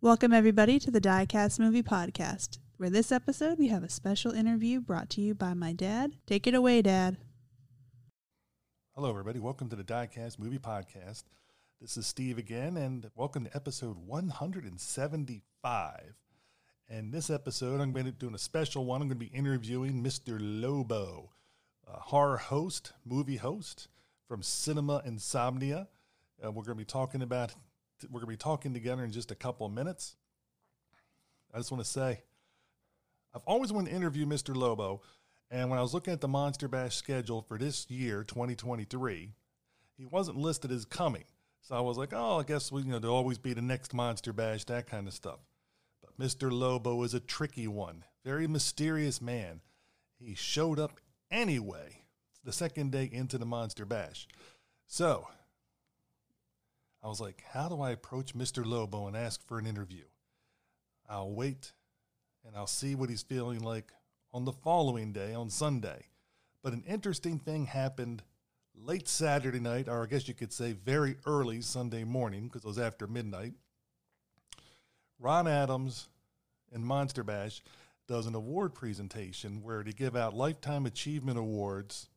Welcome, everybody, to the Diecast Movie Podcast, where this episode we have a special interview brought to you by my dad. Take it away, Dad. Hello, everybody. Welcome to the Diecast Movie Podcast. This is Steve again, and welcome to episode 175. And this episode, I'm going to be doing a special one. I'm going to be interviewing Mr. Lobo, a horror host, movie host from Cinema Insomnia. Uh, we're going to be talking about we're going to be talking together in just a couple of minutes. I just want to say, I've always wanted to interview Mr. Lobo, and when I was looking at the Monster Bash schedule for this year, 2023, he wasn't listed as coming. So I was like, oh, I guess we, you know, there'll always be the next Monster Bash, that kind of stuff. But Mr. Lobo is a tricky one, very mysterious man. He showed up anyway, the second day into the Monster Bash. So I was like, how do I approach Mr. Lobo and ask for an interview? I'll wait and I'll see what he's feeling like on the following day, on Sunday. But an interesting thing happened late Saturday night, or I guess you could say very early Sunday morning, because it was after midnight. Ron Adams and Monster Bash does an award presentation where they give out Lifetime Achievement Awards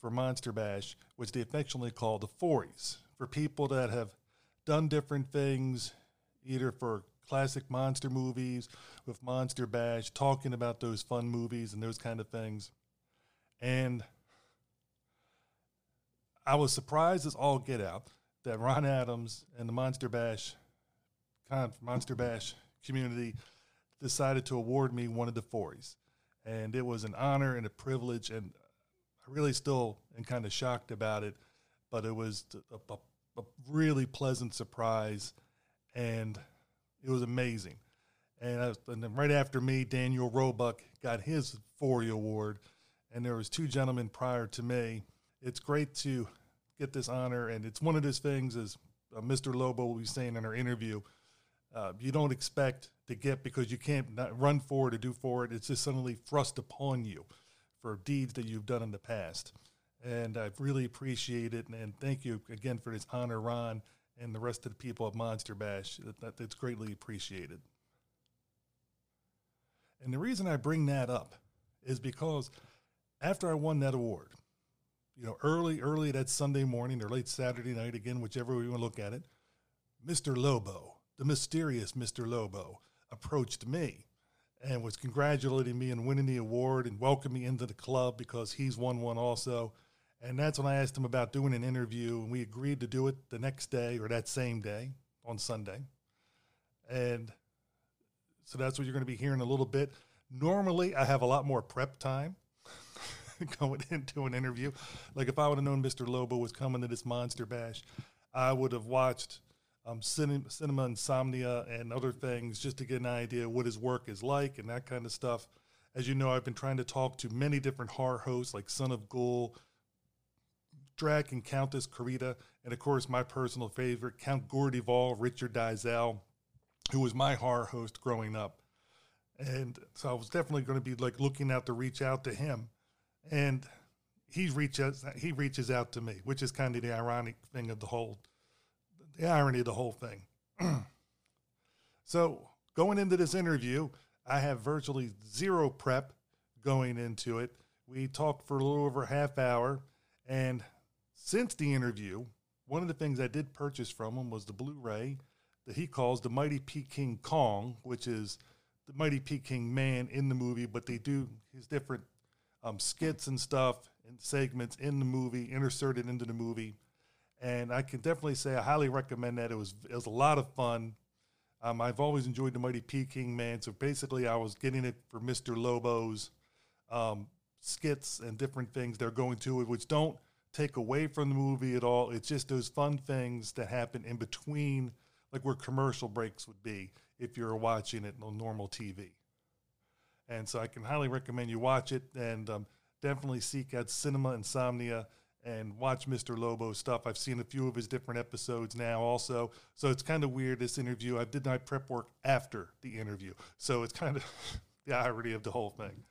for Monster Bash, which they affectionately call the Forries for people that have done different things, either for classic monster movies with Monster Bash, talking about those fun movies and those kind of things. And I was surprised as all get out that Ron Adams and the Monster Bash kind of Monster Bash community decided to award me one of the fours. And it was an honor and a privilege and I really still am kind of shocked about it, but it was a, a, a really pleasant surprise, and it was amazing. And, was, and then right after me, Daniel Roebuck got his Forry Award, and there was two gentlemen prior to me. It's great to get this honor, and it's one of those things, as uh, Mr. Lobo will be saying in our interview, uh, you don't expect to get because you can't run for it or do for it. It's just suddenly thrust upon you for deeds that you've done in the past and I really appreciate it. And, and, thank you again for this honor, Ron, and the rest of the people at Monster Bash. That, that, that's greatly appreciated. And the reason I bring that up is because after I won that award, you know, early, early that Sunday morning or late Saturday night, again, whichever way you want to look at it, Mr. Lobo, the mysterious Mr. Lobo, approached me and was congratulating me and winning the award and welcoming me into the club because he's won one also. And that's when I asked him about doing an interview, and we agreed to do it the next day or that same day on Sunday. And so that's what you're going to be hearing a little bit. Normally, I have a lot more prep time going into an interview. Like if I would have known Mr. Lobo was coming to this Monster Bash, I would have watched um, cinema, cinema insomnia and other things just to get an idea what his work is like and that kind of stuff. As you know, I've been trying to talk to many different horror hosts like Son of Ghoul, Drag and Countess Carita, and of course my personal favorite, Count Gore de Vol, Richard Dyszel, who was my horror host growing up. And so I was definitely going to be like looking out to reach out to him. And he reaches he reaches out to me, which is kind of the ironic thing of the whole the irony of the whole thing. so going into this interview, I have virtually zero prep going into it. We talked for a little over a half hour, and since the interview, one of the things I did purchase from him was the Blu-ray that he calls the Mighty Peking Kong, which is the Mighty Peking Man in the movie, but they do his different um, skits and stuff and segments in the movie, inserted into the movie. And I can definitely say I highly recommend that. It was it was a lot of fun. Um, I've always enjoyed the Mighty Peking Man. So basically, I was getting it for Mr. Lobo's um, skits and different things they're going to which don't take away from the movie at all. It's just those fun things that happen in between, like where commercial breaks would be if you're watching it on normal TV. And so I can highly recommend you watch it and um, definitely seek out Cinema Insomnia and watch Mr. Lobo's stuff. I've seen a few of his different episodes now also. So it's kind of weird this interview. I did my prep work after the interview. So it's kind of the irony of the whole thing.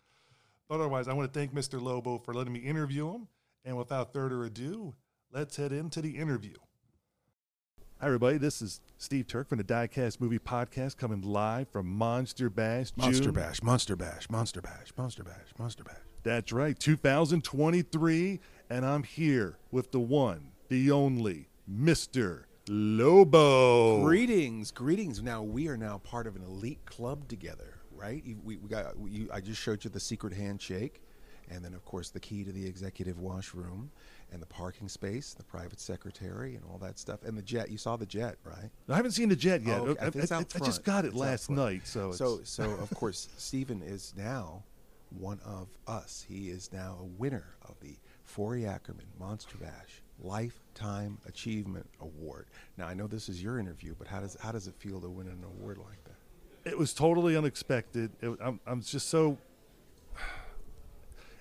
But otherwise, I want to thank Mr. Lobo for letting me interview him and without further ado, let's head into the interview. Hi, everybody. This is Steve Turk from the Diecast Movie Podcast coming live from Monster Bash. Monster June. Bash, Monster Bash, Monster Bash, Monster Bash, Monster Bash. That's right, 2023. And I'm here with the one, the only, Mr. Lobo. Greetings, greetings. Now we are now part of an elite club together, right? We, we got. You, I just showed you the secret handshake, and then of course the key to the executive washroom, and the parking space, the private secretary, and all that stuff, and the jet. You saw the jet, right? I haven't seen the jet yet. Oh, okay. I, I- just got it It's last night, so it's, So, so of course, Stephen is now one of us. He is now a winner of the Forry Ackerman Monster Bash Lifetime Achievement Award. Now, I know this is your interview, but how does how does it feel to win an award like that? it was totally unexpected. It, I'm, I'm just so.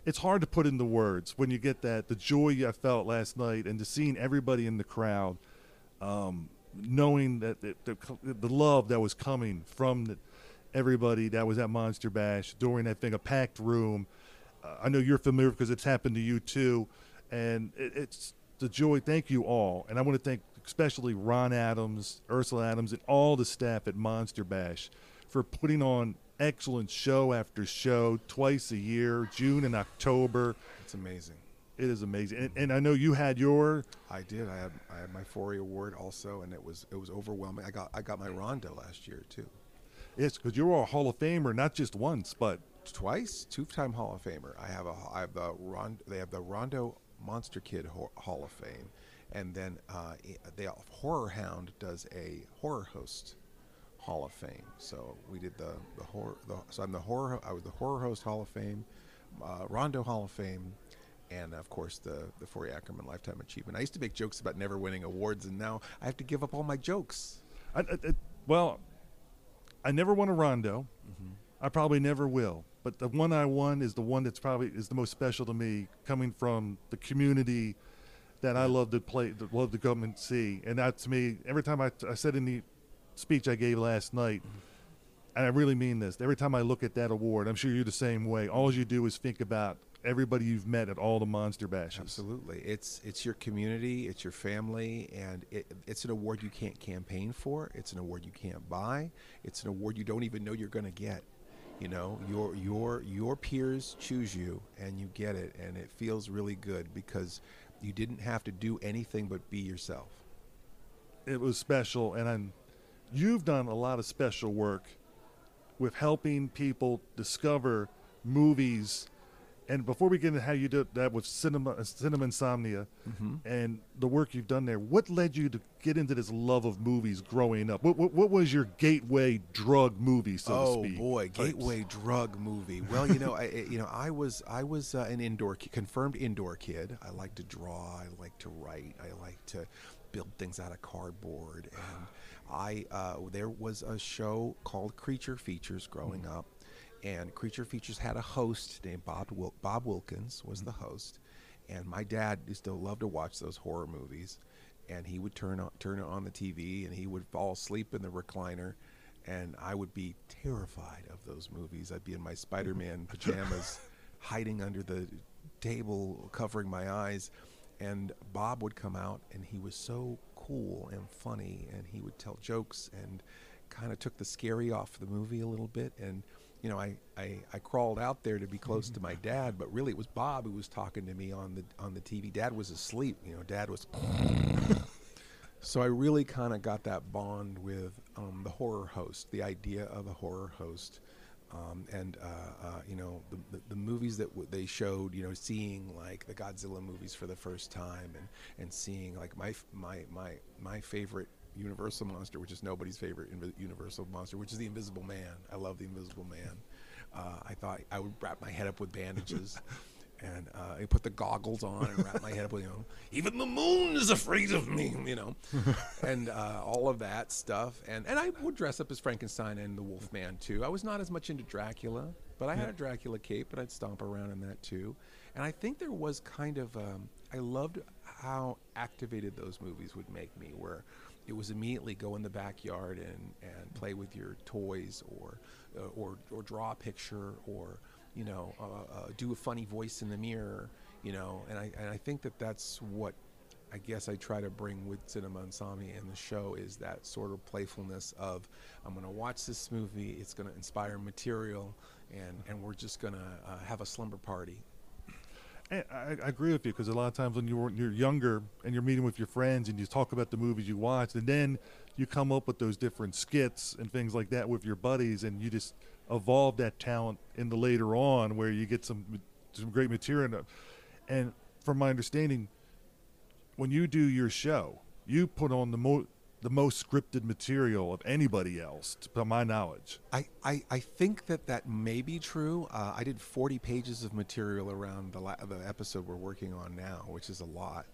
It's hard to put into words when you get that the joy I felt last night and to seeing everybody in the crowd, um, knowing that the, the, the love that was coming from the, everybody that was at Monster Bash during that thing, a packed room. Uh, I know you're familiar because it's happened to you too, and it, it's the joy. Thank you all, and I want to thank especially Ron Adams, Ursula Adams, and all the staff at Monster Bash for putting on excellent show after show twice a year, June and October. It's amazing. It is amazing, and, and I know you had your. I did. I had I had my Forry Award also, and it was it was overwhelming. I got I got my Rondo last year too. Yes, because you're a Hall of Famer, not just once, but twice, two-time Hall of Famer. I have a I have the Ron, they have the Rondo Monster Kid Hall of Fame, and then uh, the Horror Hound does a horror host Hall of Fame. So we did the the horror. The, so I'm the horror. I was the horror host Hall of Fame, uh, Rondo Hall of Fame. And of course, the the Forry Ackerman Lifetime Achievement. I used to make jokes about never winning awards, and now I have to give up all my jokes. I, I, I- well, I never won a rondo. I probably never will. But the one I won is the one that's probably is the most special to me, coming from the community that I love to play, that love to come and see. And that to me, every time I, I said in the speech I gave last night, and I really mean this. Every time I look at that award, I'm sure you're the same way. All you do is think about everybody you've met at all the monster bashes. Absolutely, it's it's your community, it's your family, and it, it's an award you can't campaign for. It's an award you can't buy. It's an award you don't even know you're going to get. You know, your your your peers choose you, and you get it, and it feels really good because you didn't have to do anything but be yourself. it was special and I'm, you've done a lot of special work with helping people discover movies and before we get into how you did that with cinema cinema insomnia and the work you've done there what led you to get into this love of movies growing up what, what, what was your gateway drug movie so to oh boy, types? gateway drug movie. Well, you know, I I- you know I was I was uh, an indoor confirmed indoor kid. I like to draw. I like to write. I like to build things out of cardboard. And I uh, there was a show called Creature Features growing Mm. up, and Creature Features had a host named Bob Wil- Bob Wilkins was the host, and my dad used to love to watch those horror movies. And he would turn on turn it on the TV, and he would fall asleep in the recliner, and I would be terrified of those movies. I'd be in my Spider-Man pajamas, hiding under the table, covering my eyes, and Bob would come out, and he was so cool and funny, and he would tell jokes and kind of took the scary off the movie a little bit, and you know, I, I, I crawled out there to be close to my dad, but really it was Bob who was talking to me on the on the TV. Dad was asleep, you know. Dad was so I really kind of got that bond with um, the horror host, the idea of a horror host, um, and uh, uh, you know the, the, the movies that w- they showed. You know, seeing like the Godzilla movies for the first time, and, and seeing like my my my my favorite Universal monster, which is nobody's favorite Universal monster, which is the Invisible Man. I love the Invisible Man. Uh, I thought I would wrap my head up with bandages. and uh, I put the goggles on and wrap my head up with, you know, even the moon is afraid of me, you know, and uh, all of that stuff. And and I would dress up as Frankenstein and the Wolfman too. I was not as much into Dracula, but I had a Dracula cape, and I'd stomp around in that too. And I think there was kind of um, I loved how activated those movies would make me, where it was immediately go in the backyard and, and play with your toys or uh, or or draw a picture or you know uh, uh, do a funny voice in the mirror you know and I and I think that that's what I guess I try to bring with Cinema Insomnia and the show is that sort of playfulness of I'm going to watch this movie, it's going to inspire material, and, and we're just going to uh, have a slumber party. I, I agree with you because a lot of times when you're you're younger and you're meeting with your friends and you talk about the movies you watched, and then you come up with those different skits and things like that with your buddies, and you just evolve that talent in the later on where you get some some great material. And from my understanding, when you do your show, you put on the mo- the most scripted material of anybody else, to my knowledge. I, I, I think that that may be true. Uh, I did 40 pages of material around the, la- the episode we're working on now, which is a lot.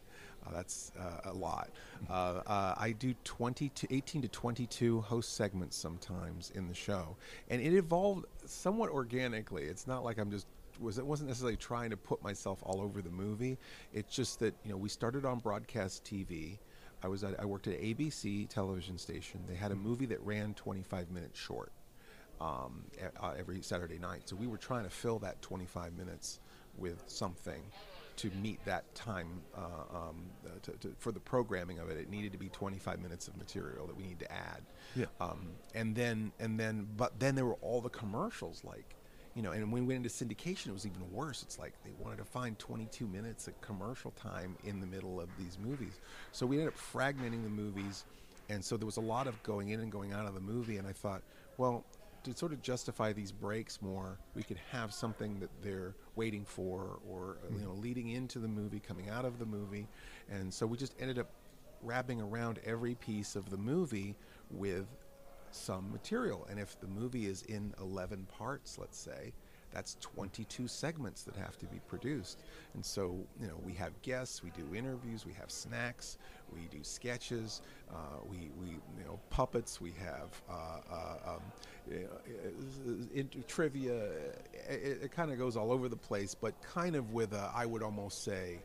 Uh, that's uh, a lot. Uh, uh, I do 20 to 18 to 22 host segments sometimes in the show, and it evolved somewhat organically. It's not like I'm just was it wasn't necessarily trying to put myself all over the movie. It's just that you know we started on broadcast TV. I was at, I worked at ABC television station. They had a movie that ran 25 minutes short um, uh, every Saturday night. So we were trying to fill that 25 minutes with something to meet that time uh, um, uh, to, to, for the programming of it. It needed to be 25 minutes of material that we need to add. Yeah. Um, and then and then but then there were all the commercials like you know, and when we went into syndication, it was even worse. It's like they wanted to find 22 minutes of commercial time in the middle of these movies. So we ended up fragmenting the movies, and so there was a lot of going in and going out of the movie. And I thought, well, to sort of justify these breaks more, we could have something that they're waiting for, or uh, you know, mm-hmm. leading into the movie, coming out of the movie, and so we just ended up wrapping around every piece of the movie with some material. And if the movie is in 11 parts, let's say, that's 22 segments that have to be produced. And so, you know, we have guests, we do interviews, we have snacks, we do sketches, uh, we, we, you know, puppets, we have uh, um, trivia. It, it kind of goes all over the place, but kind of with a, I would almost say,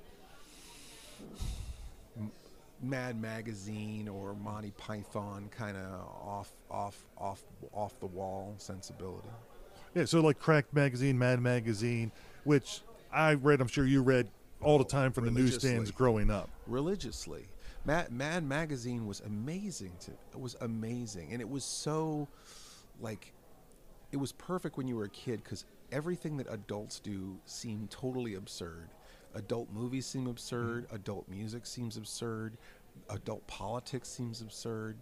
Mad Magazine or Monty Python kind of off off off off the wall sensibility. Yeah, so like Cracked Magazine, Mad Magazine, which I read, I'm sure you read all the time from the newsstands growing up. Religiously. Mad, Mad Magazine was amazing to it was amazing and it was so like it was perfect when you were a kid cuz everything that adults do seemed totally absurd adult movies seem absurd, mm-hmm. adult music seems absurd, adult politics seems absurd.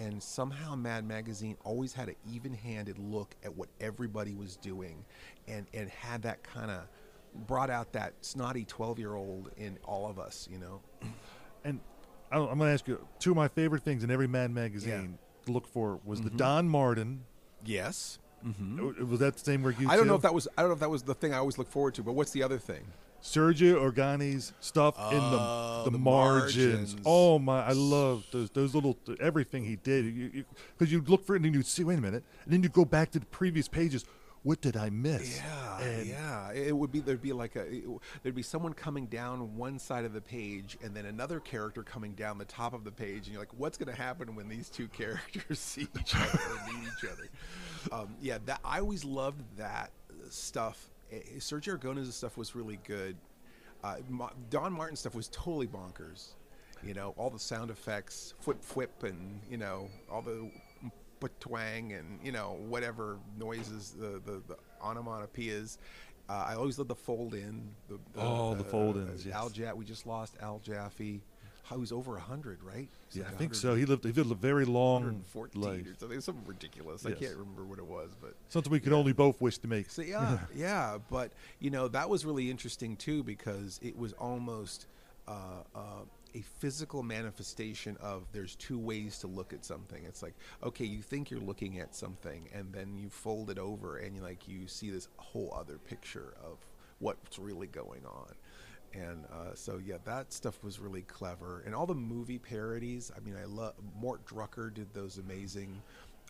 And somehow Mad Magazine always had an even handed look at what everybody was doing and, and had that kind of brought out that snotty 12 year old in all of us, you know? And I'm going to ask you two of my favorite things in every Mad Magazine yeah. to look for was mm-hmm. the Don Martin. Yes. Mm-hmm. Was that the same where you? I don't know if that was. I don't know if that was the thing I always look forward to. But what's the other thing? Sergio Aragonés's stuff in the oh, the, the margins. margins. Oh my! I love those those little everything he did. Because you, you, look for it and you'd see, wait a minute, and then you go back to the previous pages. What did I miss? Yeah, and yeah. It would be there'd be like a it, there'd be someone coming down one side of the page and then another character coming down the top of the page, and you're like, what's going to happen when these two characters see each other or meet each other? Um, yeah, that I always loved that stuff Sergio Aragonés's stuff was really good. Uh, Don Martin stuff was totally bonkers. You know, all the sound effects, flip, flip, and you know, all the twang and you know whatever noises the the, the onomatopoeias. Uh, I always love the fold in. The, the, oh, the fold ins. Uh, yes. Al Jaffee. We just lost Al Jaffee. He was over hundred, right? yeah, I think so. He lived. He lived a very long life. or something. Something ridiculous. Yes. I can't remember what it was, but something we could yeah. only both wish to make. So yeah, yeah. But you know that was really interesting too because it was almost uh, uh, a physical manifestation of there's two ways to look at something. It's like okay, you think you're looking at something, and then you fold it over, and you like you see this whole other picture of what's really going on and uh, so yeah, that stuff was really clever, and all the movie parodies. I mean, I love Mort Drucker did those amazing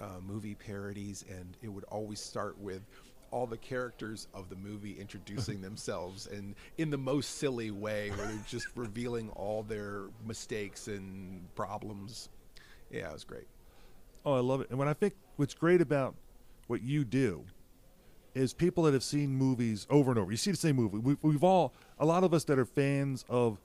uh, movie parodies, and it would always start with all the characters of the movie introducing themselves and in the most silly way where they're just revealing all their mistakes and problems. Yeah it was great. Oh i love it. And when i think what's great about what you do is people that have seen movies over and over. You see the same movie. We, we've all, a lot of us that are fans of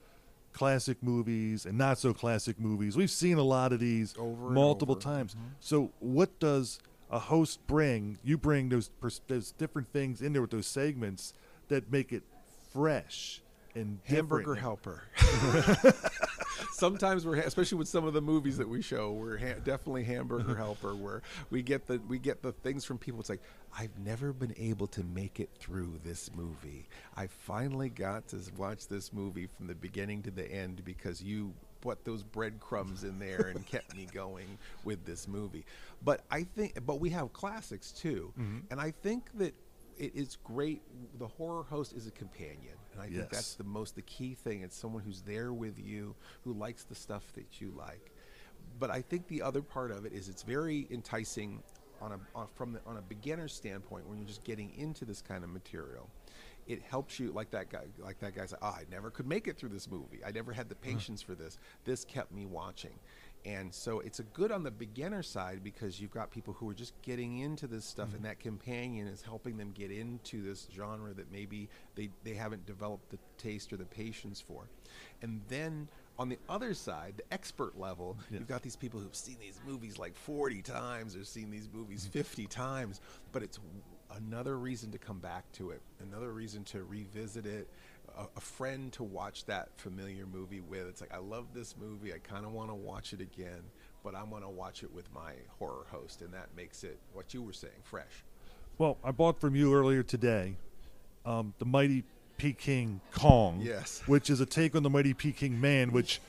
classic movies and not so classic movies. We've seen a lot of these Over multiple over. times. Mm-hmm. So, what does a host bring? You bring those pers- those different things in there with those segments that make it fresh and hamburger different. helper. Sometimes we're, especially with some of the movies that we show, we're ha- definitely hamburger mm-hmm. helper. Where we get the we get the things from people. It's like I've never been able to make it through this movie. I finally got to watch this movie from the beginning to the end because you put those breadcrumbs in there and kept me going with this movie. But I think, but we have classics too, mm-hmm. and I think that it is great. The horror host is a companion, and I think that's the most the key thing. It's someone who's there with you, who likes the stuff that you like. But I think the other part of it is it's very enticing on a on, from the, on a beginner standpoint when you're just getting into this kind of material. It helps you, like that guy, like that guy said, oh, I never could make it through this movie. I never had the mm. patience for this. This kept me watching. And so it's a good on the beginner side because you've got people who are just getting into this stuff, mm-hmm. and that companion is helping them get into this genre that maybe they, they haven't developed the taste or the patience for. And then on the other side, the expert level, Yes. you've got these people who've seen these movies like 40 times or seen these movies mm-hmm. 50 times, but it's another reason to come back to it, another reason to revisit it, a, a friend to watch that familiar movie with. It's like, I love this movie. I kind of want to watch it again, but I want to watch it with my horror host, and that makes it what you were saying fresh. Well, I bought from you earlier today um, the Mighty Peking Kong. Yes. Which is a take on the Mighty Peking Man, which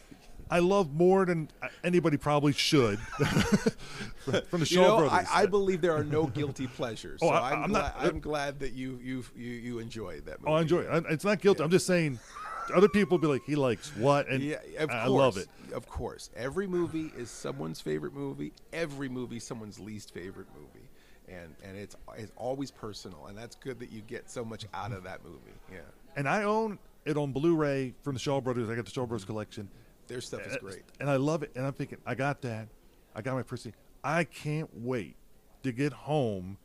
I love more than anybody probably should. from the Shaw you know, Brothers. I, I believe there are no guilty pleasures. Oh, so I- I'm, I'm gla- not- I'm glad that you you you, you enjoyed that movie. oh, I enjoy it. It's not guilty. Yeah. I'm just saying, other people be like, he likes what, and Yeah, of I course. love it. Of course, every movie is someone's favorite movie. Every movie, someone's least favorite movie, and and it's it's always personal, and that's good that you get so much out of that movie. Yeah, And I own it on Blu-ray from the Shaw Brothers. I got the Shaw Brothers collection. Their stuff is Uh, great. And I love it. And I'm thinking, I got that. I got my person. I can't wait to get home.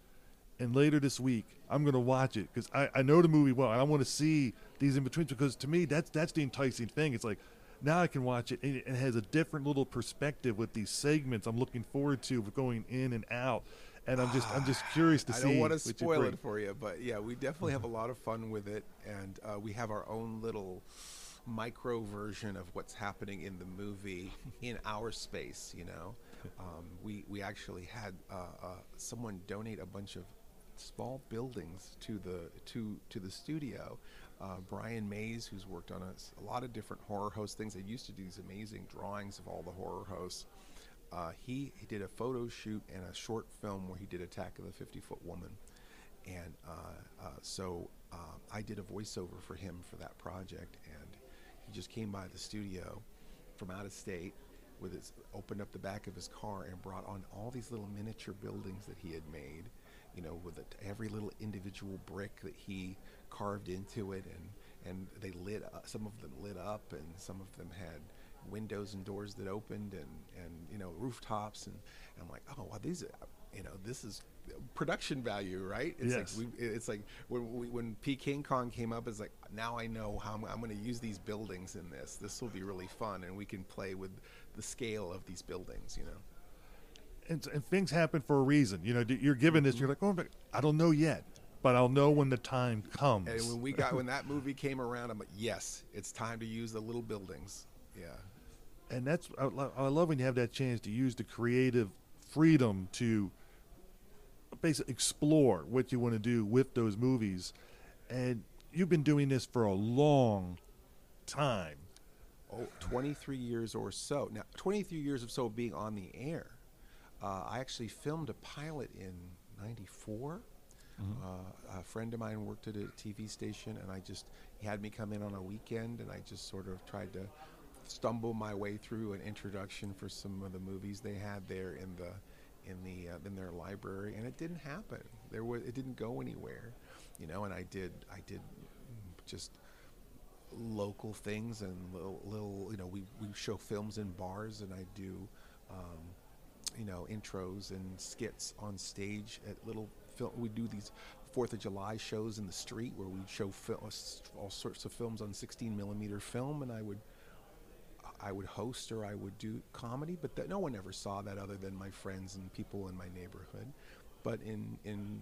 And later this week, I'm going to watch it because I, I know the movie well. And I want to see these in betweens because to me, that's that's the enticing thing. It's like now I can watch it and it, has a different little perspective with these segments I'm looking forward to going in and out. And I'm just I'm just curious to I see. don't want to spoil it for you, but yeah, we definitely have a lot of fun with it, and uh, we have our own little micro version of what's happening in the movie in our space. You know, um, we we actually had uh, uh, someone donate a bunch of small buildings to the to to the studio. Uh, Brian Mays, who's worked on a lot of different horror host things, they used to do these amazing drawings of all the horror hosts. Uh, he, he did a photo shoot and a short film where he did Attack of the 50 Foot Woman. And uh, uh, so I did a voiceover for him for that project. He just came by the studio from out of state with his, opened up the back of his car and brought on all these little miniature buildings that he had made, you know, with it, every little individual brick that he carved into it. And, and they lit up, some of them lit up and some of them had windows and doors that opened and, and you know rooftops and, and I'm like oh wow these are you know this is production value right it's Yes. like we, it's like when we, when Peking Kong came up it's like now I know how I'm, I'm going to use these buildings in this this will be really fun and we can play with the scale of these buildings you know and, and things happen for a reason. You know, you're given this, you're like, oh, I don't know yet, but I'll know when the time comes. and when we got when that movie came around I'm like yes it's time to use the little buildings yeah and that's I, I love when you have that chance to use the creative freedom to basically explore what you want to do with those movies. And you've been doing this for a long time. Oh, 23 years or so. Now, 23 years or so being on the air. Uh, I actually filmed a pilot in 94. Uh, a friend of mine worked at a TV station, and I just, he had me come in on a weekend, and I just sort of tried to stumble my way through an introduction for some of the movies they had there in the in the uh, in their library and it didn't happen. There was it didn't go anywhere you know and I did I did just local things and little, little you know we, we show films in bars and I do um, you know intros and skits on stage at little film we do these Fourth of July shows in the street where we show fil- all sorts of films on 16 millimeter film and I would I would host or I would do comedy, but that no one ever saw that other than my friends and people in my neighborhood. But in in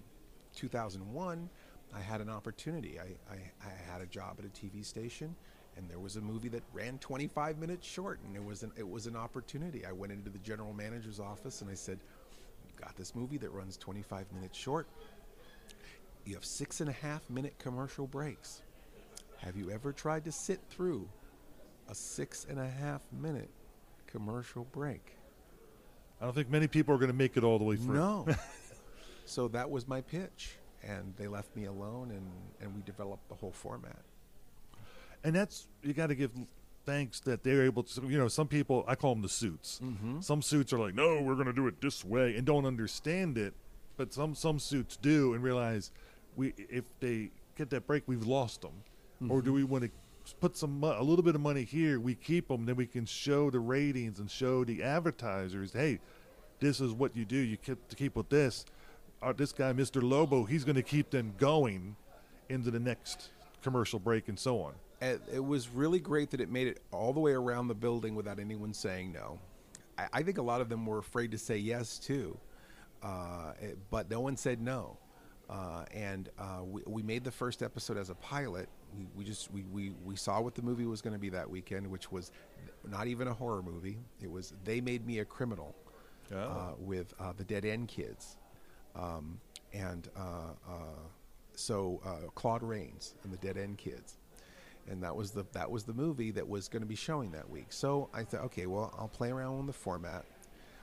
2001, I had an opportunity. I, I, I had a job at a TV station, and there was a movie that ran 25 minutes short, and it was an it was an opportunity. I went into the general manager's office and I said, "Got this movie that runs 25 minutes short. You have six and a half minute commercial breaks. Have you ever tried to sit through a six and a half minute commercial break?" I don't think many people are going to make it all the way through. No. so that was my pitch, and they left me alone, and and we developed the whole format. and that's you got to give thanks that they're able to. You know, some people I call them the suits. Mm-hmm. Some suits are like, no, we're going to do it this way, and don't understand it. But some some suits do and realize we if they get that break, we've lost them, or do we want to put some a little bit of money here? We keep them, then we can show the ratings and show the advertisers, hey, this is what you do. You keep to keep with this. Uh, this guy, Mr. Lobo, he's going to keep them going into the next commercial break and so on. it, was really great that it made it all the way around the building without anyone saying no. I, I think a lot of them were afraid to say yes too, uh, it- but no one said no. Uh, and uh, we, we made the first episode as a pilot. We, we just we, we, we saw what the movie was going to be that weekend, which was not even a horror movie. It was They Made Me a Criminal uh, Oh. with uh, the Dead End Kids, um, and uh, uh, so uh, Claude Rains and the Dead End Kids, and that was the that was the movie that was going to be showing that week. So I thought, okay, well, I'll play around with the format.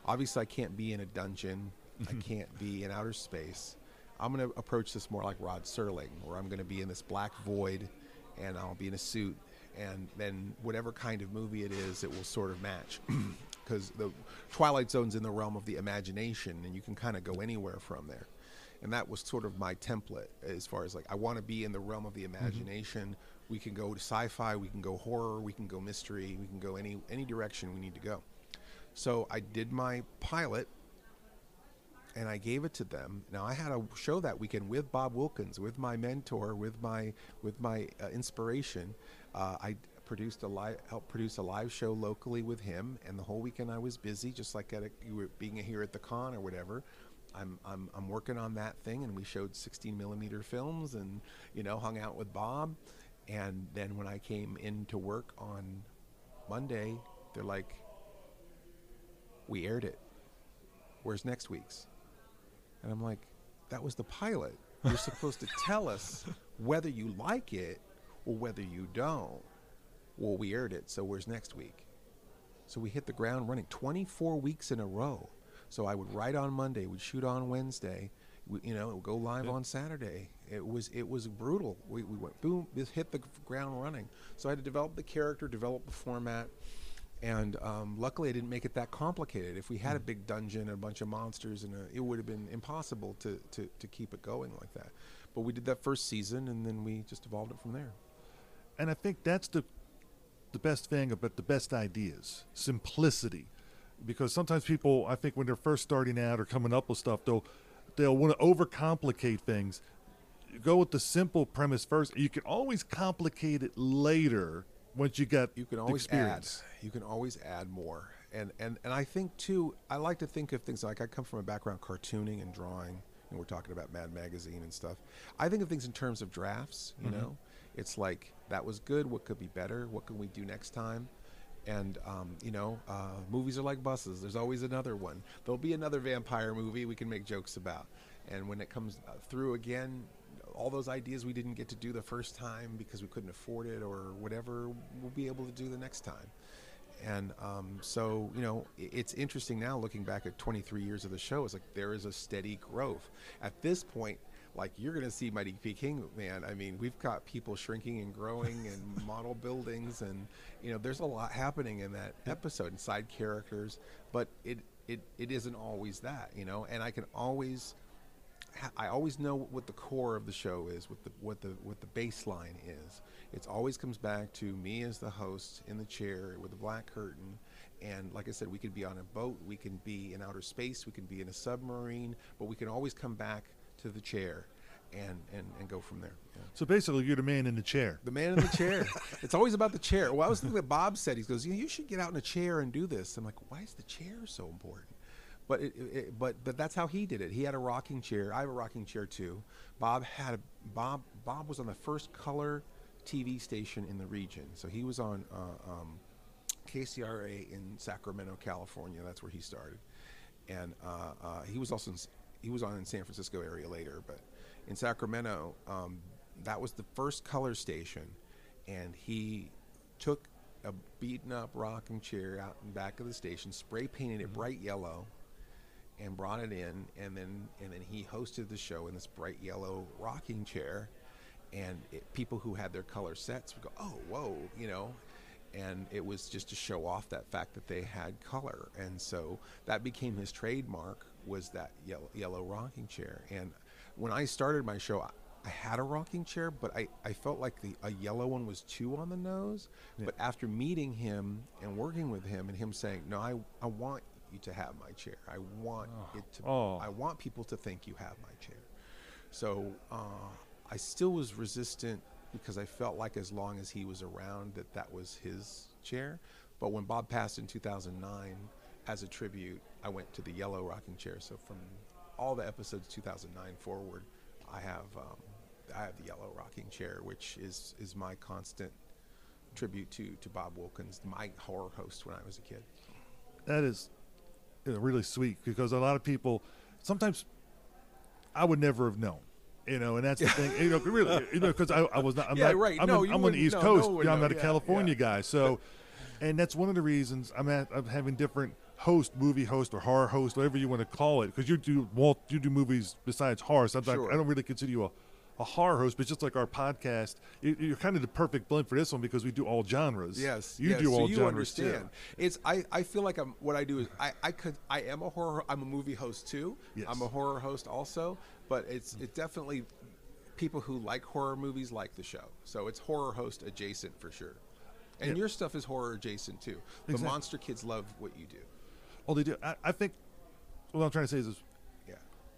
Obviously, I can't be in a dungeon. I can't be in outer space. I'm going to approach this more like Rod Serling, where I'm going to be in this black void, and I'll be in a suit, and then whatever kind of movie it is, it will sort of match. Because the Twilight Zone's in the realm of the imagination, and you can kind of go anywhere from there. And that was sort of my template as far as like I want to be in the realm of the mm-hmm. imagination. We can go to sci-fi, we can go horror, we can go mystery, we can go any any direction we need to go. So I did my pilot and I gave it to them. Now I had a show that weekend with Bob Wilkins, with my mentor, with my with my uh, inspiration. Uh, I produced a live, helped produce a live show locally with him, and the whole weekend I was busy, just like at a, you were being here at the con or whatever. I'm, I'm I'm working on that thing, and we showed 16 millimeter films, and you know hung out with Bob, and then when I came in to work on Monday, they're like, "We aired it. Where's next week's?" And I'm like, that was the pilot. You're supposed to tell us whether you like it or whether you don't. Well, we aired it, so where's next week? So we hit the ground running 24 weeks in a row. So I would write on Monday, we'd shoot on Wednesday, we, you know, it would go live Yeah. on Saturday. It was it was brutal. We, we went boom, hit the ground running. So I had to develop the character, develop the format, and um, luckily I didn't make it that complicated. If we had a big dungeon and a bunch of monsters, and a, it would have been impossible to, to, to keep it going like that. But we did that first season, and then we just evolved it from there. And I think that's the the best thing about the best ideas, simplicity. Because sometimes people, I think, when they're first starting out or coming up with stuff, they'll they'll want to overcomplicate things. Go with the simple premise first. You can always complicate it later once you got You can always add. You can always add more. And, and and I think too. I like to think of things like I come from a background cartooning and drawing, and we're talking about Mad Magazine and stuff. I think of things in terms of drafts. You Mhm. know, it's like that was good. What could be better? What can we do next time? And um, you know, uh, movies are like buses. There's always another one. There'll be another vampire movie we can make jokes about. And when it comes uh, through again, all those ideas we didn't get to do the first time because we couldn't afford it or whatever, we'll be able to do the next time. And um, so, you know, it's interesting now looking back at 23 years of the show. It's like there is a steady growth. At this point, like you're going to see Mighty Peking, man. I mean, we've got people shrinking and growing and model buildings, and you know, there's a lot happening in that episode and side characters. But it it it isn't always that, you know. And I can always I always know what the core of the show is, what the what the what the baseline is. It always comes back to me as the host in the chair with the black curtain, and like I said, we could be on a boat, we can be in outer space, we can be in a submarine, but we can always come back to the chair. and and and go from there. Yeah. So basically, you're the man in the chair. The man in the chair. it's always about the chair. Well, I was thinking that Bob said he goes, you, know, you should get out in a chair and do this. I'm like, why is the chair so important? But it, it, but but that's how he did it. He had a rocking chair. I have a rocking chair too. Bob had a Bob Bob was on the first color TV station in the region. So he was on uh, um, KCRA in Sacramento, California. That's where he started, and uh, uh, he was also in, he was on in San Francisco area later, but in Sacramento, um, that was the first color station, and he took a beaten up rocking chair out in back of the station, spray painted it bright yellow, and brought it in, and then and then he hosted the show in this bright yellow rocking chair, and it, people who had their color sets would go, oh whoa, you know, and it was just to show off that fact that they had color, and so that became his trademark was that yellow, yellow rocking chair, and when I started my show. I, I had a rocking chair, but I, I felt like the a yellow one was too on the nose. Yeah. But after meeting him and working with him and him saying, No, I, I want you to have my chair. I want it to Oh. I want people to think you have my chair. So uh, I still was resistant because I felt like as long as he was around that that was his chair. But when Bob passed in 2009, as a tribute, I went to the yellow rocking chair. So from all the episodes 2009 forward, I have um, I have the yellow rocking chair, which is is my constant tribute to to Bob Wilkins, my horror host when I was a kid. That is you know, really sweet because a lot of people sometimes I would never have known. You know, and that's the thing. You know, really, you know, because I, I was not. I'm Yeah, not, right. I'm, No, you I'm on the East no, Coast. no one you know, I'm not a California yeah. guy. So, and that's one of the reasons I'm at. I'm having different host, movie host, or horror host, whatever you want to call it, because you do well, you do movies besides horror. So I'm not- Sure. I don't really consider you a, a horror host, but just like our podcast, you, you're kind of the perfect blend for this one because we do all genres. Yes, you yes, do so all you genres understand. too. It's I, I feel like I'm what I do is I, I could I am a horror I'm a movie host too. Yes. I'm a horror host also, but it's it definitely people who like horror movies like the show. So it's horror host adjacent for sure. And Yeah. your stuff is horror adjacent too. The Exactly. monster kids love what you do. Well, they do. I, I think what I'm trying to say is, Yeah.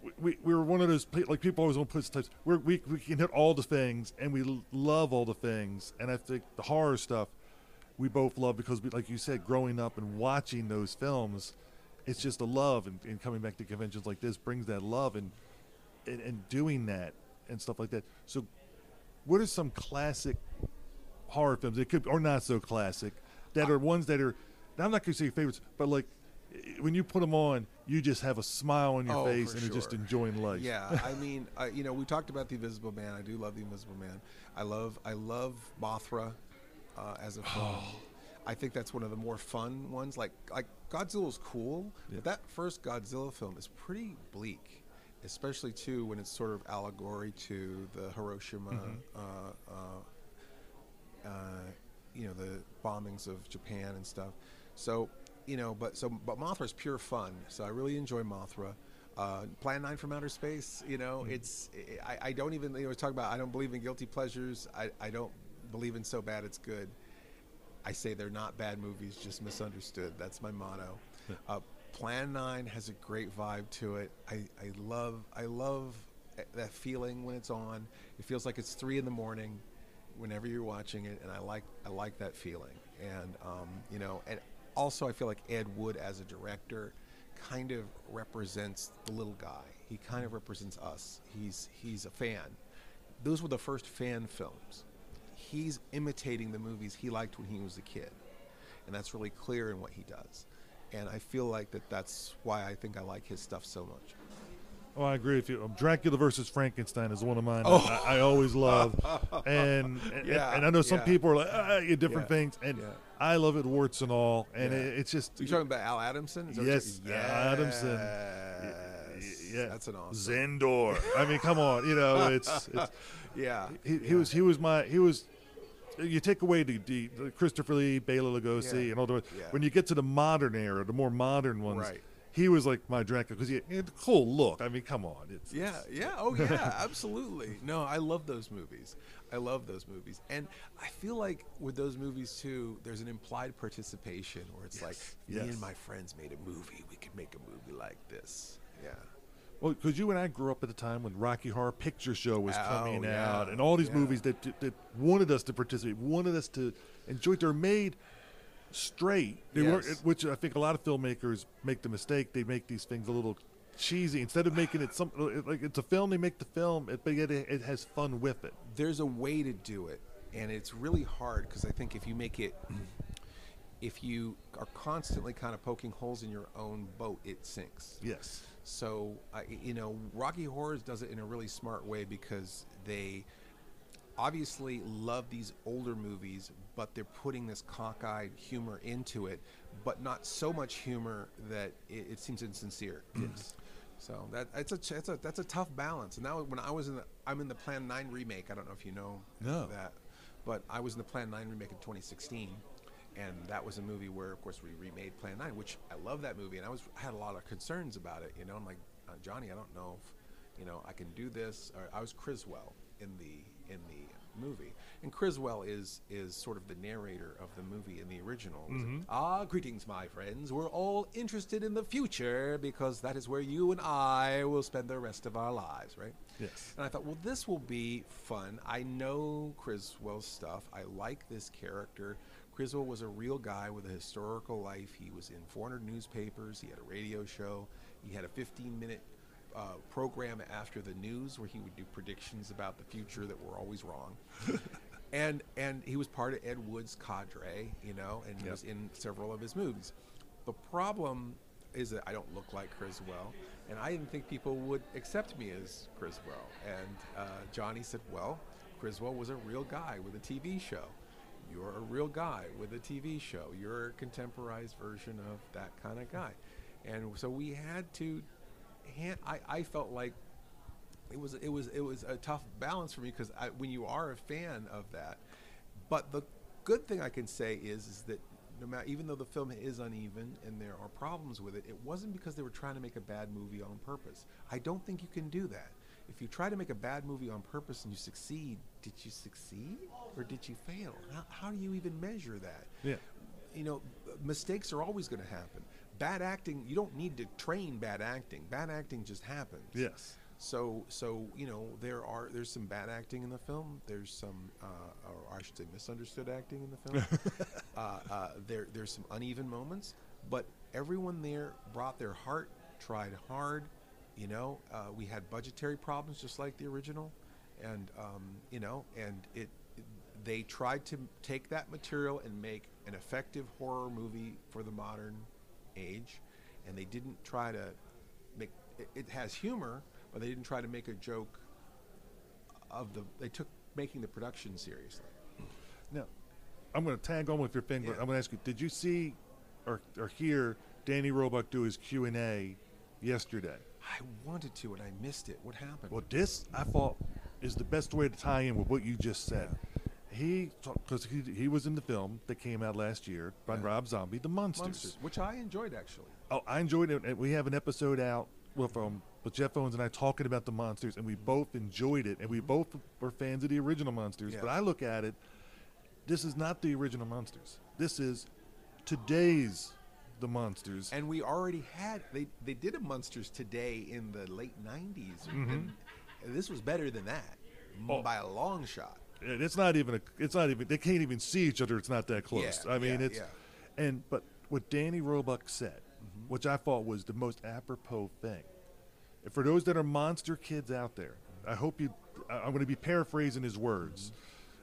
We, we, we're one of those like people always want to put types. We're, we we can hit all the things, and we love all the things. And I think the horror stuff we both love because, we, like you said, growing up and watching those films, it's just a love. And, and coming back to conventions like this brings that love, and, and and doing that and stuff like that. So, what are some classic horror films? It could or not so classic that are ones that are. Now I'm not going to say favorites, but like when you put them on, you just have a smile on your Oh, face and you're just enjoying life. Yeah, I mean, I, you know, we talked about the Invisible Man. I do love the Invisible Man. I love, I love Mothra uh, as a film. I think that's one of the more fun ones. Like, like Godzilla's cool, Yeah. but that first Godzilla film is pretty bleak, especially too when it's sort of allegory to the Hiroshima. Uh, uh, uh, you know the bombings of Japan and stuff. So you know, but so but Mothra is pure fun. So I really enjoy Mothra. Uh, Plan Nine from Outer Space. You know, it's I, I don't even you know talk about I don't believe in guilty pleasures. I, I don't believe in so bad it's good. I say they're not bad movies, just misunderstood. That's my motto. Uh, Plan Nine has a great vibe to it. I, I love I love that feeling when it's on. It feels like it's three in the morning, whenever you're watching it, and I like I like that feeling. And um, you know, and also I feel like Ed Wood as a director kind of represents the little guy. He kind of represents us. He's he's a fan. Those were the first fan films. He's imitating the movies he liked when he was a kid, and that's really clear in what he does. And I feel like that that's why I think I like his stuff so much. Oh, I agree with you. Um, Dracula versus Frankenstein is one of mine. Oh. I, I always love, and and, Yeah, and I know some yeah. people are like ah, different Yeah, things, and. I love it warts and all, and Yeah. it, it's just Are you talking about Al Adamson? Is that what Yes, Al Adamson. Yes. yeah, That's an awesome. Zandor. I mean, come on, you know, it's, it's Yeah. he, he yeah. was he was my he was. You take away the, the, the Christopher Lee, Bela Lugosi, Yeah. and all the Yeah. when you get to the modern era, the more modern ones, Right. he was like my Dracula because he, had a cool look. I mean, come on, it's Yeah, yeah, oh yeah, absolutely. No, I love those movies. I love those movies, and I feel like with those movies too, there's an implied participation where it's like me yes. and my friends made a movie. We could make a movie like this. Yeah, Well, because you and I grew up at the time when Rocky Horror Picture Show was Oh, coming yeah, out, and all these yeah. movies that, that wanted us to participate, wanted us to enjoy. They're made straight. They were, Yes. which I think a lot of filmmakers make the mistake. They make these things a little cheesy instead of making it some like it's a film. They make the film, it- but yet it, it has fun with it. there's a way to do it and it's really hard because i think if you make it if you are constantly kind of poking holes in your own boat it sinks Yes. so I you know rocky horrors does it in a really smart way because they obviously love these older movies but they're putting this cockeyed humor into it but not so much humor that it, it seems insincere yes so that that's a that's a that's a tough balance and now when i was in the i'm in the plan 9 remake i don't know if you know No. that but i was in the plan 9 remake in 2016 and that was a movie where of course we remade plan 9 which i love that movie and i was I had a lot of concerns about it you know i'm like uh, johnny i don't know if you know i can do this or i was criswell in the in the movie and criswell is is sort of the narrator of the movie in the original was, ah greetings my friends we're all interested in the future because that is where you and i will spend the rest of our lives right Yes. and I thought, well, this will be fun. I know Criswell's stuff. I like this character. Criswell was a real guy with a historical life. He was in 400 newspapers. He had a radio show. He had a 15 minute uh, program after the news where he would do predictions about the future that were always wrong. and and he was part of Ed Wood's cadre, you know, and he was in several of his movies. The problem is that I don't look like Criswell, and I didn't think people would accept me as Criswell. And uh, Johnny said, "Well, Criswell was a real guy with a TV show. You're a real guy with a TV show. You're a contemporized version of that kind of guy." And so we had to. Hand, I, I felt like it was it was it was a tough balance for me because when you are a fan of that, but the good thing I can say is is that no matter even though the film is uneven and there are problems with it, it wasn't because they were trying to make a bad movie on purpose. I don't think you can do that. If you try to make a bad movie on purpose and you succeed, did you succeed or did you fail? How, how do you even measure that? Yeah. you know, mistakes are always going to happen. Bad acting, you don't need to train bad acting. Bad acting just happens. Yes. So, so you know, there are there's some bad acting in the film. There's some, uh, or I should say, misunderstood acting in the film. uh, uh, there, there's some uneven moments, but everyone there brought their heart, tried hard. You know, uh, we had budgetary problems just like the original, and um, you know, and it, it, they tried to take that material and make an effective horror movie for the modern age, and they didn't try to make. It, it has humor, but they didn't try to make a joke of the. They took making the production seriously. Now, I'm going to tag on with your thing, but I'm going to ask you: Did you see or, or hear Danny Roebuck do his Q and A yesterday? I wanted to, and I missed it. What happened? Well, this I thought is the best way to tie in with what you just said. He because he he was in the film that came out last year by Yeah. Rob Zombie, The Munsters. Munsters, which I enjoyed actually. Oh, I enjoyed it. And we have an episode out with um with Jeff Owens and I talking about the munsters, and we both enjoyed it, and we both were fans of the original munsters. Yeah. But I look at it, this is not the original munsters. This is today's the munsters. And we already had they they did a Munsters today in the late '90s, and this was better than that Mm-hmm. Oh. by a long shot. And it's not even a, it's not even they can't even see each other. It's not that close. Yeah, I mean, yeah, it's yeah. and but what Danny Roebuck said, Mm-hmm. which I thought was the most apropos thing. And for those that are monster kids out there, I hope you. I- I'm going to be paraphrasing his words,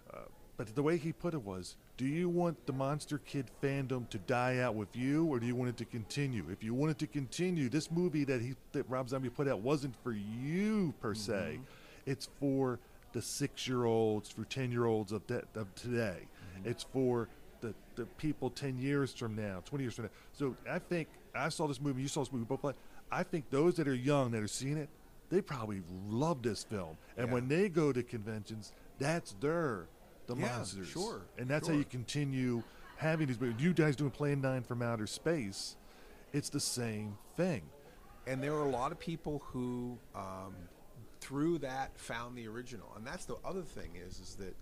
Mm-hmm. uh, but the way he put it was: Do you want the monster kid fandom to die out with you, or do you want it to continue? If you want it to continue, this movie that he that Rob Zombie put out wasn't for you per se. Mm-hmm. It's for the six-year-olds, for ten-year-olds of, that of today. Mm-hmm. It's for the, the people 10 years from now, 20 years from now. So I think I saw this movie, you saw this movie, both. I think those that are young that are seeing it, they probably love this film. And Yeah. when they go to conventions, that's their the Yeah, munsters. sure, And that's how you continue having these movies. You guys doing Plan 9 from Outer Space, it's the same thing. and there are a lot of people who um, through that found the original and that's the other thing is is that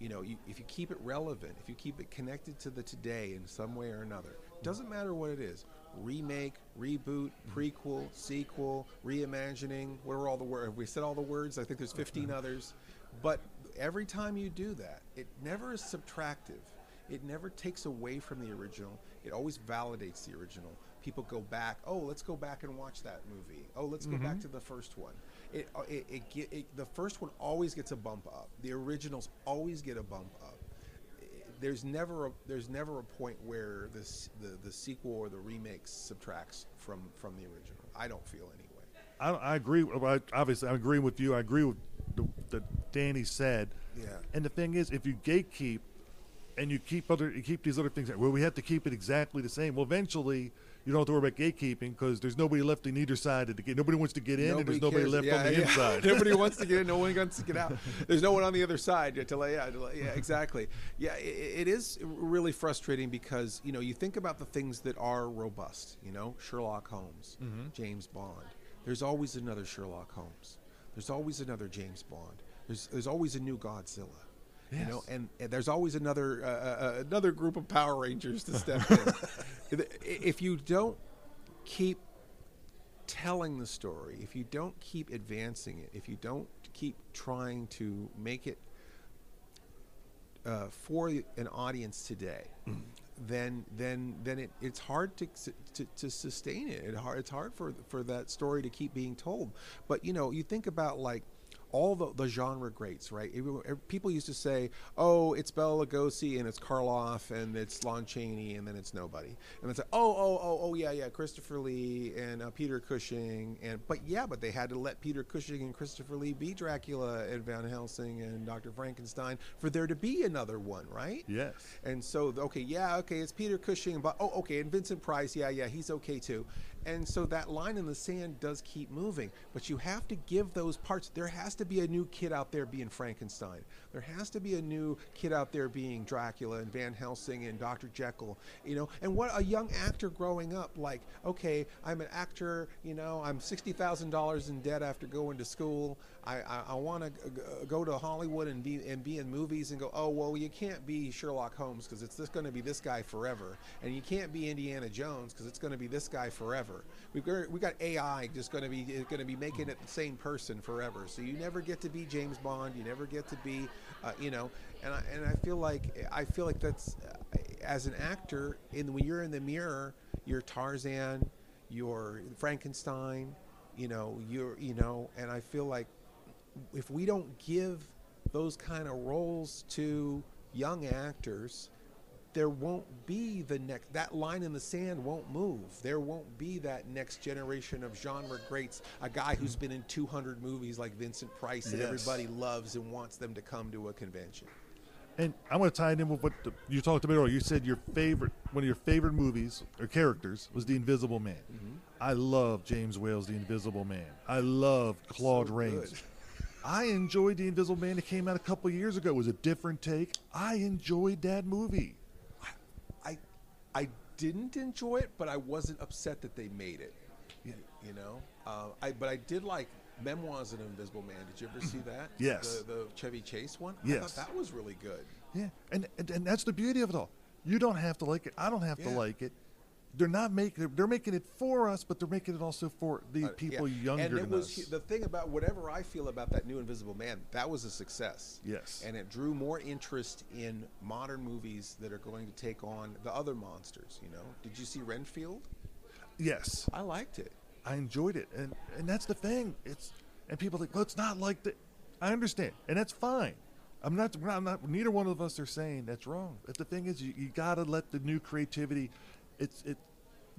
you know you, if you keep it relevant if you keep it connected to the today in some way or another doesn't matter what it is remake, reboot, mm-hmm. prequel, sequel, reimagining. What are all the words? We said all the words. I think there's 15 mm-hmm. others. But every time you do that, it never is subtractive. It never takes away from the original. It always validates the original. People go back. Oh, let's go back and watch that movie. Oh, let's go back to the first one. It, uh, it, it, it the first one always gets a bump up. The originals always get a bump up. There's never a, there's never a point where this the, the sequel or the remake subtracts from from the original. I don't feel anyway. I, I agree. I- Obviously, I agree with you. I agree with the, that Danny said. Yeah. And the thing is, if you gatekeep and you keep other, you keep these other things. Well, we have to keep it exactly the same. Well, eventually, you don't have to worry about gatekeeping because there's nobody left on either side of the gate. Nobody wants to get in, and there's nobody cares. left Yeah, on the yeah. inside. Nobody wants to get in. No one wants to get out. There's no one on the other side to lay out. to lay- Yeah, exactly. Yeah, i it is really frustrating because you know you think about the things that are robust. You know, Sherlock Holmes, Mm-hmm. James Bond. There's always another Sherlock Holmes. There's always another James Bond. There's there's always a new Godzilla. You know, and, and there's always another uh, uh, another group of Power Rangers to step in. if you don't keep telling the story, if you don't keep advancing it, if you don't keep trying to make it uh, for an audience today, then then then it, it's hard to, to to sustain it. It hard, it's hard for for that story to keep being told. But you know, you think about like all the, the genre greats, right? People used to say, "Oh, it's Bela Lugosi and it's Karloff and it's Lon Chaney and then it's nobody," and it's like, "Oh, oh, oh, oh, yeah, yeah, Christopher Lee and uh, Peter Cushing," and but yeah, but they had to let Peter Cushing and Christopher Lee be Dracula and Van Helsing and Doctor Frankenstein for there to be another one, right? Yes. And so, okay, yeah, okay, it's Peter Cushing, but oh, okay, and Vincent Price, yeah, yeah, he's okay too. And so that line in the sand does keep moving, but you have to give those parts. There has to be a new kid out there being Frankenstein. There has to be a new kid out there being Dracula and Van Helsing and Dr. Jekyll, you know. And what a young actor growing up, like, okay, I'm an actor, you know, I'm $60,000 in debt after going to school. I, I, I want to go to Hollywood and be and be in movies and go. Oh well, you can't be Sherlock Holmes because it's just going to be this guy forever, and you can't be Indiana Jones because it's going to be this guy forever. We've got we got AI just going to be going to be making it the same person forever. So you never get to be James Bond. You never get to be, uh, you know. And I, and I feel like I feel like that's uh, as an actor in when you're in the mirror, you're Tarzan, you're Frankenstein, you know, you're you know, and I feel like if we don't give those kind of roles to young actors, there won't be the next that line in the sand won't move. There won't be that next generation of genre greats, a guy who's been in 200 movies like Vincent Price that Yes. everybody loves and wants them to come to a convention. And I'm going to tie it in with what the, you talked about earlier. You said your favorite, one of your favorite movies or characters was The Invisible Man. Mm-hmm. I love James Whale's The Invisible Man. I love Claude So Rains. I enjoyed The Invisible Man. It came out a couple years ago. It was a different take. I enjoyed that movie. I I didn't enjoy it, but I wasn't upset that they made it. Yeah. You know, uh, I but I did like Memoirs of an Invisible Man. Did you ever see that? Yes. The, the Chevy Chase one. I Yes. thought that was really good. Yeah, and, and and that's the beauty of it all. You don't have to like it. I don't have to like it. They're not making. They're making it for us, but they're making it also for the people yeah. younger and it than was us. the thing about whatever I feel about that new Invisible Man. That was a success. Yes. and it drew more interest in modern movies that are going to take on the other monsters. You know, did you see Renfield? yes, I liked it. I enjoyed it, and and that's the thing. It's and people think, well, it's not like that. I understand, and that's fine. I'm not. I'm not. Neither one of us are saying that's wrong. But the thing is, you, you got to let the new creativity. It's it.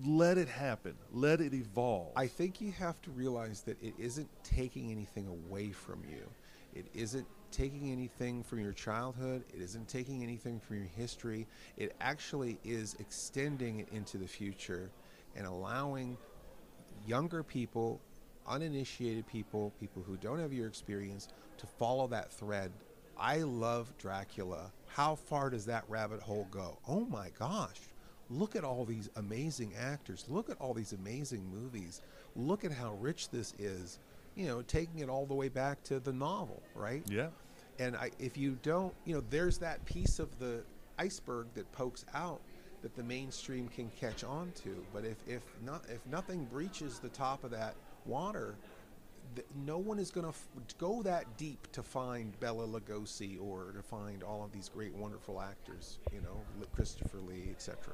Let it happen. Let it evolve. I think you have to realize that it isn't taking anything away from you. It isn't taking anything from your childhood. It isn't taking anything from your history. It actually is extending it into the future and allowing younger people, uninitiated people, people who don't have your experience, to follow that thread. I love Dracula. How far does that rabbit hole go? Oh my gosh. Look at all these amazing actors. Look at all these amazing movies. Look at how rich this is. You know, taking it all the way back to the novel, right? yeah. And I, if you don't, you know, there's that piece of the iceberg that pokes out, that the mainstream can catch on to. But if if not if nothing breaches the top of that water, th- no one is going to f- go that deep to find Bela Lugosi or to find all of these great, wonderful actors. You know, Christopher Lee, etc.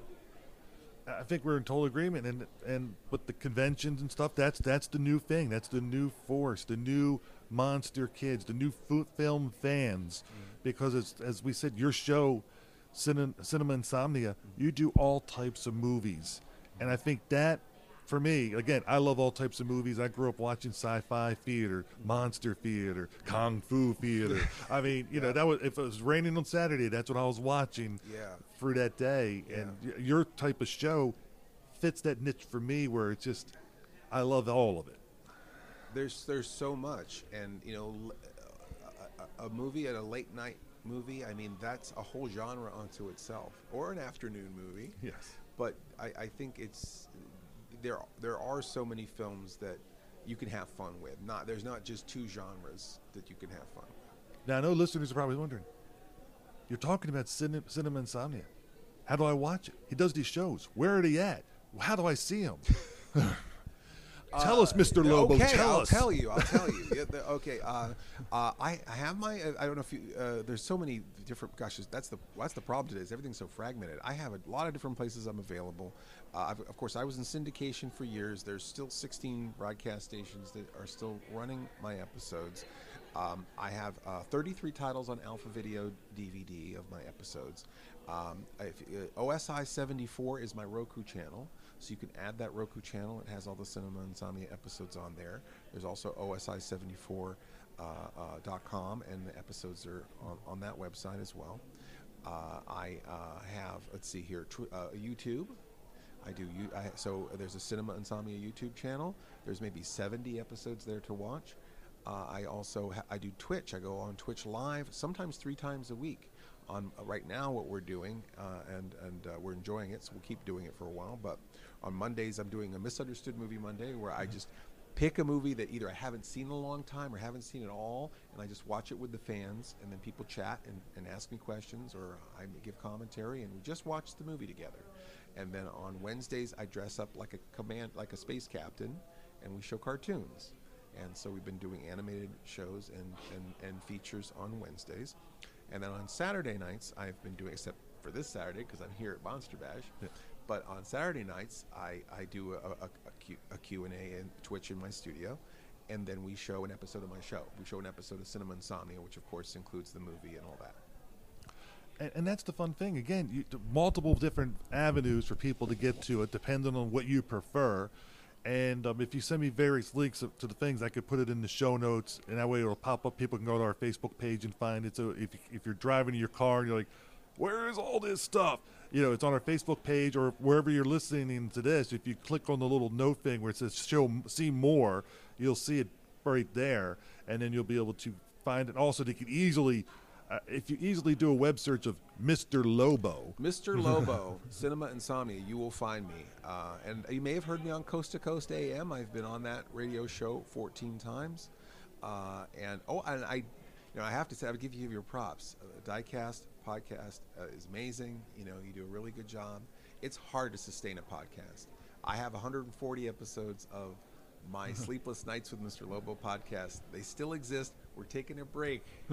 I think we're in total agreement, and and with the conventions and stuff, that's that's the new thing. That's the new force, the new monster kids, the new film fans, mm-hmm. because it's as we said, your show, Cine, Cinema Insomnia, mm-hmm. you do all types of movies, and I think that. For me, again, I love all types of movies. I grew up watching sci-fi theater, monster theater, kung fu theater. I mean, you know, that was if it was raining on Saturday, that's what I was watching Yeah. for that day. And your type of show fits that niche for me where it's just, I love all of it. there's there's so much and you know a movie at a late night movie i mean that's a whole genre unto itself or an afternoon movie Yes. but i, I think it's there there are so many films that you can have fun with not there's not just two genres that you can have fun with Now, I know listeners are probably wondering, you're talking about cine, Cinema Insomnia. How do I watch it? He does these shows. Where are they at? How do I see them? tell us, Mr. Lobo. Uh, Okay, tell I'll us. tell you. I'll tell you. Yeah, the, okay, uh, uh, I, I have my. I don't know if you. Uh, there's so many different. Gosh, that's the that's the problem today. Is everything's so fragmented. I have a lot of different places I'm available. Uh, I've, of course, I was in syndication for years. There's still 16 broadcast stations that are still running my episodes. Um, I have uh, 33 titles on Alpha Video DVD of my episodes. Um, if, uh, OSI 74 is my Roku channel, so you can add that Roku channel. It has all the Cinema Insomnia episodes on there. There's also OSI74.com, uh, uh, and the episodes are on, on that website as well. Uh, I uh, have, let's see here, tw- uh, YouTube. I do. So there's a Cinema Insomnia YouTube channel. There's maybe 70 episodes there to watch. Uh, I also ha- I do Twitch. I go on Twitch live sometimes three times a week. On right now, what we're doing, uh, and and uh, we're enjoying it, so we'll keep doing it for a while. But on Mondays, I'm doing a misunderstood movie Monday, where I mm-hmm. just pick a movie that either I haven't seen in a long time or haven't seen at all, and I just watch it with the fans, and then people chat and, and ask me questions, or I give commentary, and we just watch the movie together. And then on Wednesdays, I dress up like a command, like a space captain, and we show cartoons. And so we've been doing animated shows and, and, and features on Wednesdays. And then on Saturday nights, I've been doing, except for this Saturday because I'm here at Monster Bash. But on Saturday nights, I, I do a, a, a, Q, a Q&A and Twitch in my studio. And then we show an episode of my show. We show an episode of Cinema Insomnia, which of course includes the movie and all that. And, and that's the fun thing. Again, you, multiple different avenues for people to get to it, depending on what you prefer. And um, if you send me various links to the things, I could put it in the show notes, and that way it'll pop up. People can go to our Facebook page and find it. So if if you're driving in your car and you're like, "Where is all this stuff?" You know, it's on our Facebook page or wherever you're listening to this. If you click on the little note thing where it says "Show See More," you'll see it right there, and then you'll be able to find it. Also, they can easily, uh, if you easily do a web search of Mr. Lobo, Mr. Lobo, Cinema Insomnia, you will find me. Uh, and you may have heard me on Coast to Coast AM. I've been on that radio show 14 times. Uh, and oh, and I, you know, I have to say, I would give you your props. Uh, Diecast podcast uh, is amazing. You know, you do a really good job. It's hard to sustain a podcast. I have 140 episodes of my Sleepless Nights with Mr. Lobo podcast. They still exist. We're taking a break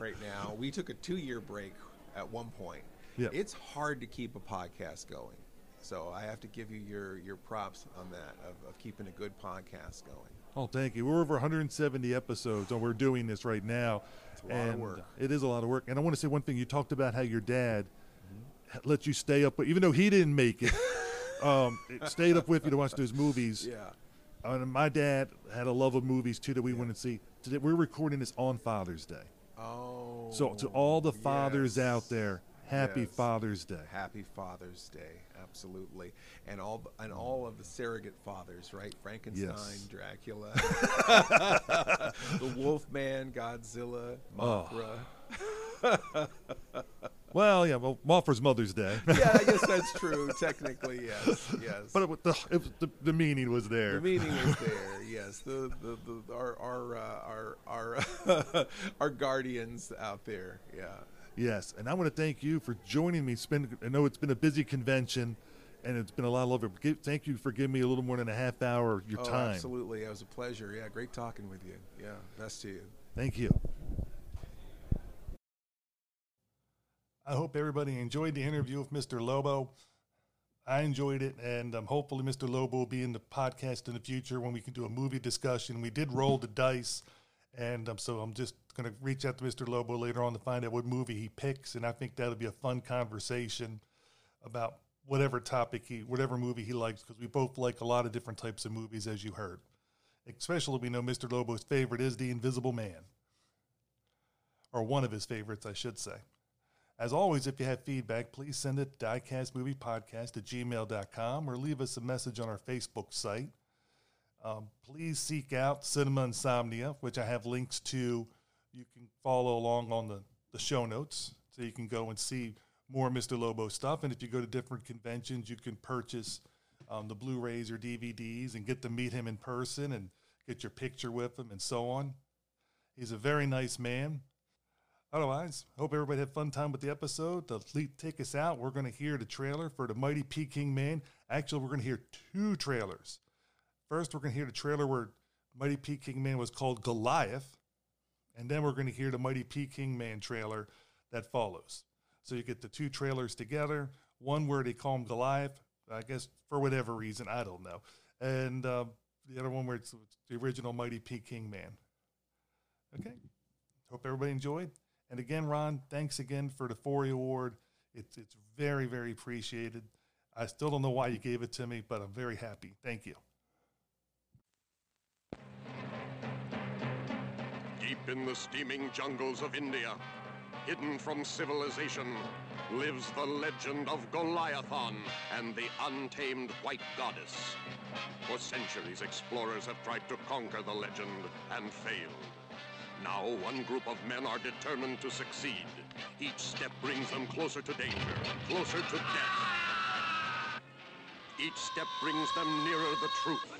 right now. We took a two-year break at one point. Yeah. It's hard to keep a podcast going. So I have to give you your, your props on that of, of keeping a good podcast going. Oh, thank you. We're over 170 episodes, and we're doing this right now. a lot of and work. It is a lot of work. And I want to say one thing. You talked about how your dad Mm-hmm. let you stay up, even though he didn't make it, um, it stayed up with you to watch those movies. Yeah. And my dad had a love of movies too that we went and see. Today we're recording this on Father's Day. Oh. So to all the fathers yes. out there, happy Yes. Father's Day. Happy Father's Day, absolutely, and all and all of the surrogate fathers, right? Frankenstein, Yes. Dracula, the Wolfman, Godzilla, Oh. Well, yeah, well, Mothra's Mother's Day. yeah, I guess that's true. Technically, yes, yes. but it, the, it, the the meaning was there. The meaning was there, yes. The, the, the our our uh, our our our guardians out there, yeah. Yes, and I want to thank you for joining me. It's been, I know it's been a busy convention, and it's been a lot of love. Thank you for giving me a little more than a half hour of your oh, time. absolutely. It was a pleasure. Yeah, great talking with you. Yeah, best to you. Thank you. I hope everybody enjoyed the interview with Mr. Lobo. I enjoyed it, and um, hopefully, Mr. Lobo will be in the podcast in the future when we can do a movie discussion. We did roll the dice, and um, so I'm just going to reach out to Mr. Lobo later on to find out what movie he picks, and I think that'll be a fun conversation about whatever topic he, whatever movie he likes, because we both like a lot of different types of movies, as you heard. Especially, we know Mr. Lobo's favorite is The Invisible Man, or one of his favorites, I should say. As always, if you have feedback, please send it to diecastmoviepodcast at gmail.com or leave us a message on our Facebook site. Um, please seek out Cinema Insomnia, which I have links to. You can follow along on the, the show notes so you can go and see more Mr. Lobo stuff. And if you go to different conventions, you can purchase um, the Blu rays or DVDs and get to meet him in person and get your picture with him and so on. He's a very nice man. Otherwise, hope everybody had fun time with the episode. To take us out, we're going to hear the trailer for the Mighty Peking Man. Actually, we're going to hear two trailers. First, we're going to hear the trailer where Mighty Peking Man was called Goliath, and then we're going to hear the Mighty Peking Man trailer that follows. So you get the two trailers together. One where they call him Goliath, I guess for whatever reason, I don't know, and uh, the other one where it's the original Mighty Peking Man. Okay. Hope everybody enjoyed. And again, Ron, thanks again for the Forry Award. It's it's very very appreciated. I still don't know why you gave it to me, but I'm very happy. Thank you. In the steaming jungles of India, hidden from civilization, lives the legend of Goliathon and the untamed white goddess. For centuries, explorers have tried to conquer the legend and failed. Now, one group of men are determined to succeed. Each step brings them closer to danger, closer to death. Each step brings them nearer the truth.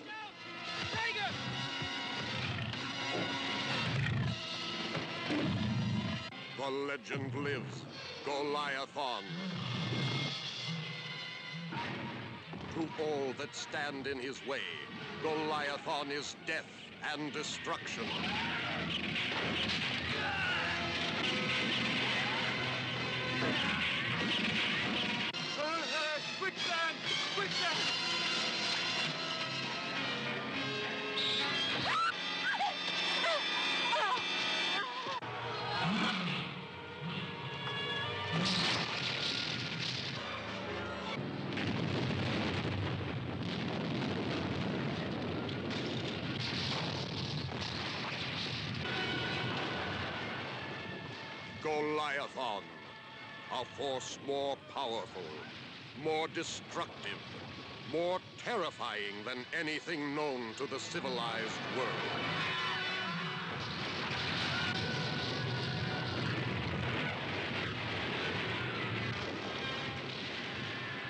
The legend lives. Goliathon. To all that stand in his way, Goliathon is death and destruction. Quicksand! Quicksand! Goliathon, a force more powerful, more destructive, more terrifying than anything known to the civilized world.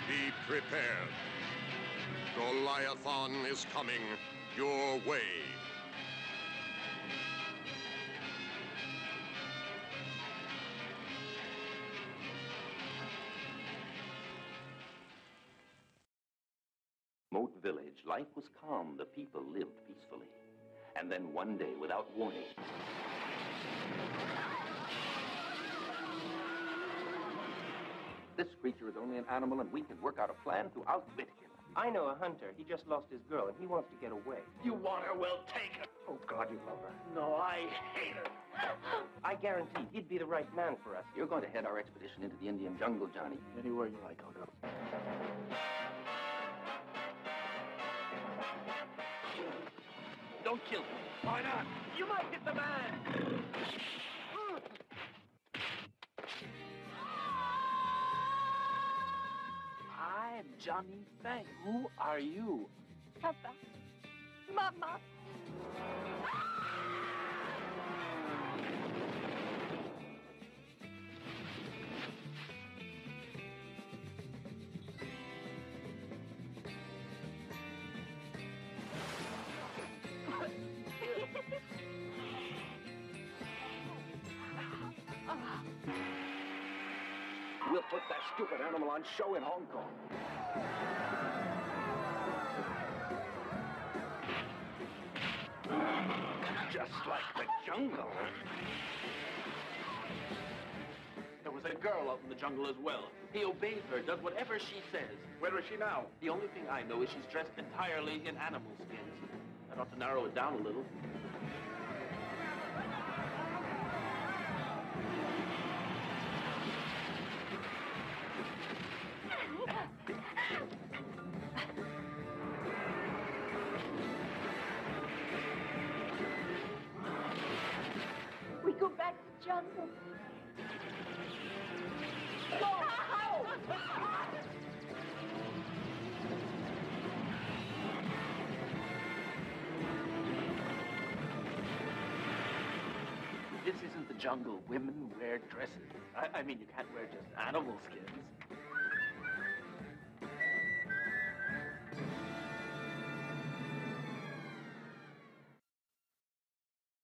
Be prepared. Goliathon is coming your way. Life was calm. The people lived peacefully. And then one day, without warning, this creature is only an animal, and we can work out a plan to outwit him. I know a hunter. He just lost his girl, and he wants to get away. You want her? Well, take her. Oh, God, you love her. No, I hate her. I guarantee he'd be the right man for us. You're going to head our expedition into the Indian jungle, Johnny. Anywhere you like, I'll go. Don't kill him. Why not? You might get the man. I'm Johnny Fang. Who are you? Papa. Mama. On show in Hong Kong. Just like the jungle. There was a girl out in the jungle as well. He obeys her, does whatever she says. Where is she now? The only thing I know is she's dressed entirely in animal skins. That ought to narrow it down a little. We go back to jungle. This isn't the jungle. Women wear dresses. I, I mean, you can't wear just animal skins.